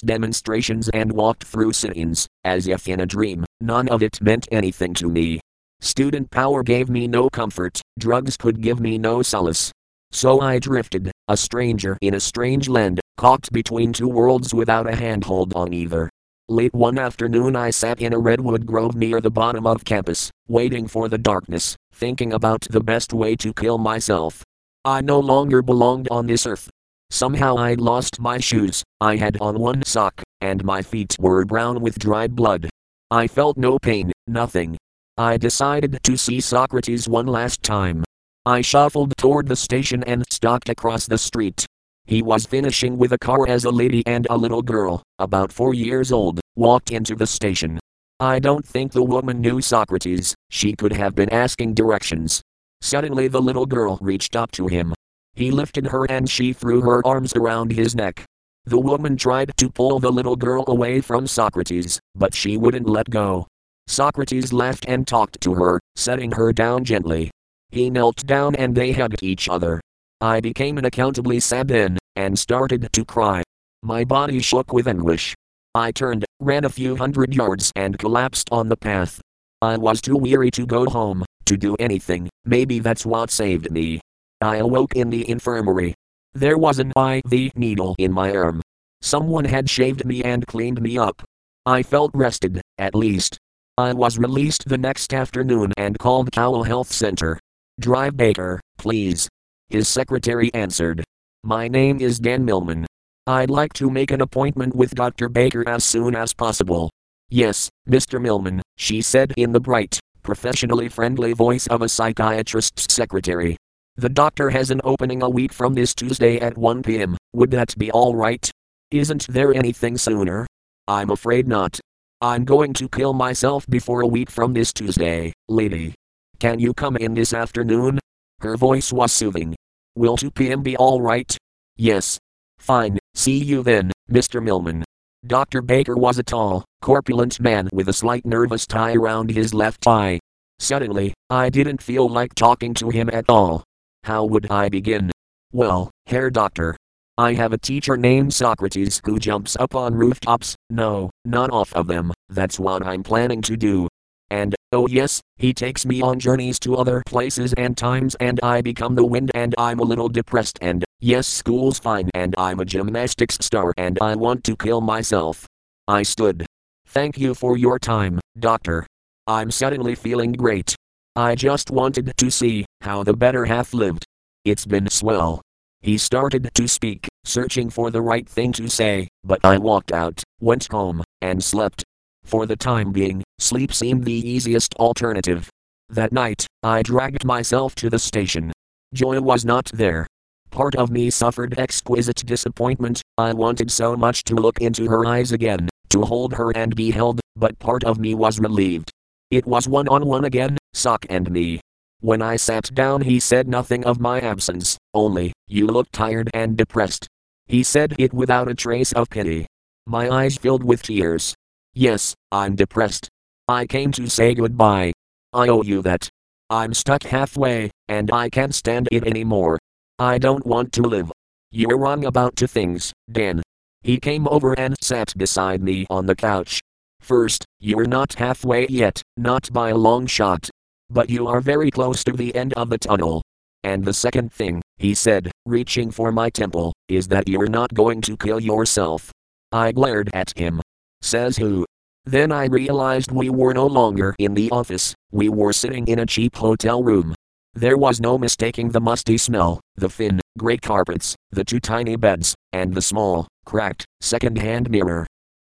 demonstrations and walked through sit ins, as if in a dream. None of it meant anything to me. Student power gave me no comfort, drugs could give me no solace. So I drifted, a stranger in a strange land, caught between two worlds without a handhold on either. Late one afternoon, I sat in a redwood grove near the bottom of campus, waiting for the darkness, thinking about the best way to kill myself. I no longer belonged on this earth. Somehow I'd lost my shoes, I had on one sock, and my feet were brown with dried blood. I felt no pain, nothing. I decided to see Socrates one last time. I shuffled toward the station and stalked across the street. He was finishing with a car as a lady and a little girl, about four years old, walked into the station. I don't think the woman knew Socrates, she could have been asking directions. Suddenly the little girl reached up to him. He lifted her and she threw her arms around his neck. The woman tried to pull the little girl away from Socrates, but she wouldn't let go. Socrates laughed and talked to her, setting her down gently. He knelt down and they hugged each other. I became unaccountably sad then, and started to cry. My body shook with anguish. I turned, ran a few hundred yards, and collapsed on the path. I was too weary to go home, to do anything, maybe that's what saved me. I awoke in the infirmary. There was an IV needle in my arm. Someone had shaved me and cleaned me up. I felt rested, at least. I was released the next afternoon and called Cowell Health Center. Dr. Baker, please. His secretary answered. My name is Dan Millman. I'd like to make an appointment with Dr. Baker as soon as possible. Yes, Mr. Millman, she said in the bright, professionally friendly voice of a psychiatrist's secretary. The doctor has an opening a week from this Tuesday at 1 p.m. Would that be all right? Isn't there anything sooner? I'm afraid not. I'm going to kill myself before a week from this Tuesday, lady. Can you come in this afternoon? Her voice was soothing. Will 2 p.m. be all right? Yes. Fine, see you then, Mr. Millman. Dr. Baker was a tall, corpulent man with a slight nervous tie around his left eye. Suddenly, I didn't feel like talking to him at all. How would I begin? Well, Herr Doctor. I have a teacher named Socrates who jumps up on rooftops, no, not off of them, that's what I'm planning to do. And, oh yes, he takes me on journeys to other places and times and I become the wind and I'm a little depressed and, yes school's fine and I'm a gymnastics star and I want to kill myself. I stood. Thank you for your time, doctor. I'm suddenly feeling great. I just wanted to see how the better half lived. It's been swell. He started to speak, searching for the right thing to say, but I walked out, went home, and slept. For the time being, sleep seemed the easiest alternative. That night, I dragged myself to the station. Joy was not there. Part of me suffered exquisite disappointment, I wanted so much to look into her eyes again, to hold her and be held, but part of me was relieved. It was one on one again, Soc and me. When I sat down, he said nothing of my absence, only, You look tired and depressed. He said it without a trace of pity. My eyes filled with tears. Yes, I'm depressed. I came to say goodbye. I owe you that. I'm stuck halfway, and I can't stand it anymore. I don't want to live. You're wrong about two things, Dan. He came over and sat beside me on the couch. First, you're not halfway yet, not by a long shot. But you are very close to the end of the tunnel. And the second thing, he said, reaching for my temple, is that you're not going to kill yourself. I glared at him. Says who? Then I realized we were no longer in the office, we were sitting in a cheap hotel room. There was no mistaking the musty smell, the thin, grey carpets, the two tiny beds, and the small, cracked, second hand mirror.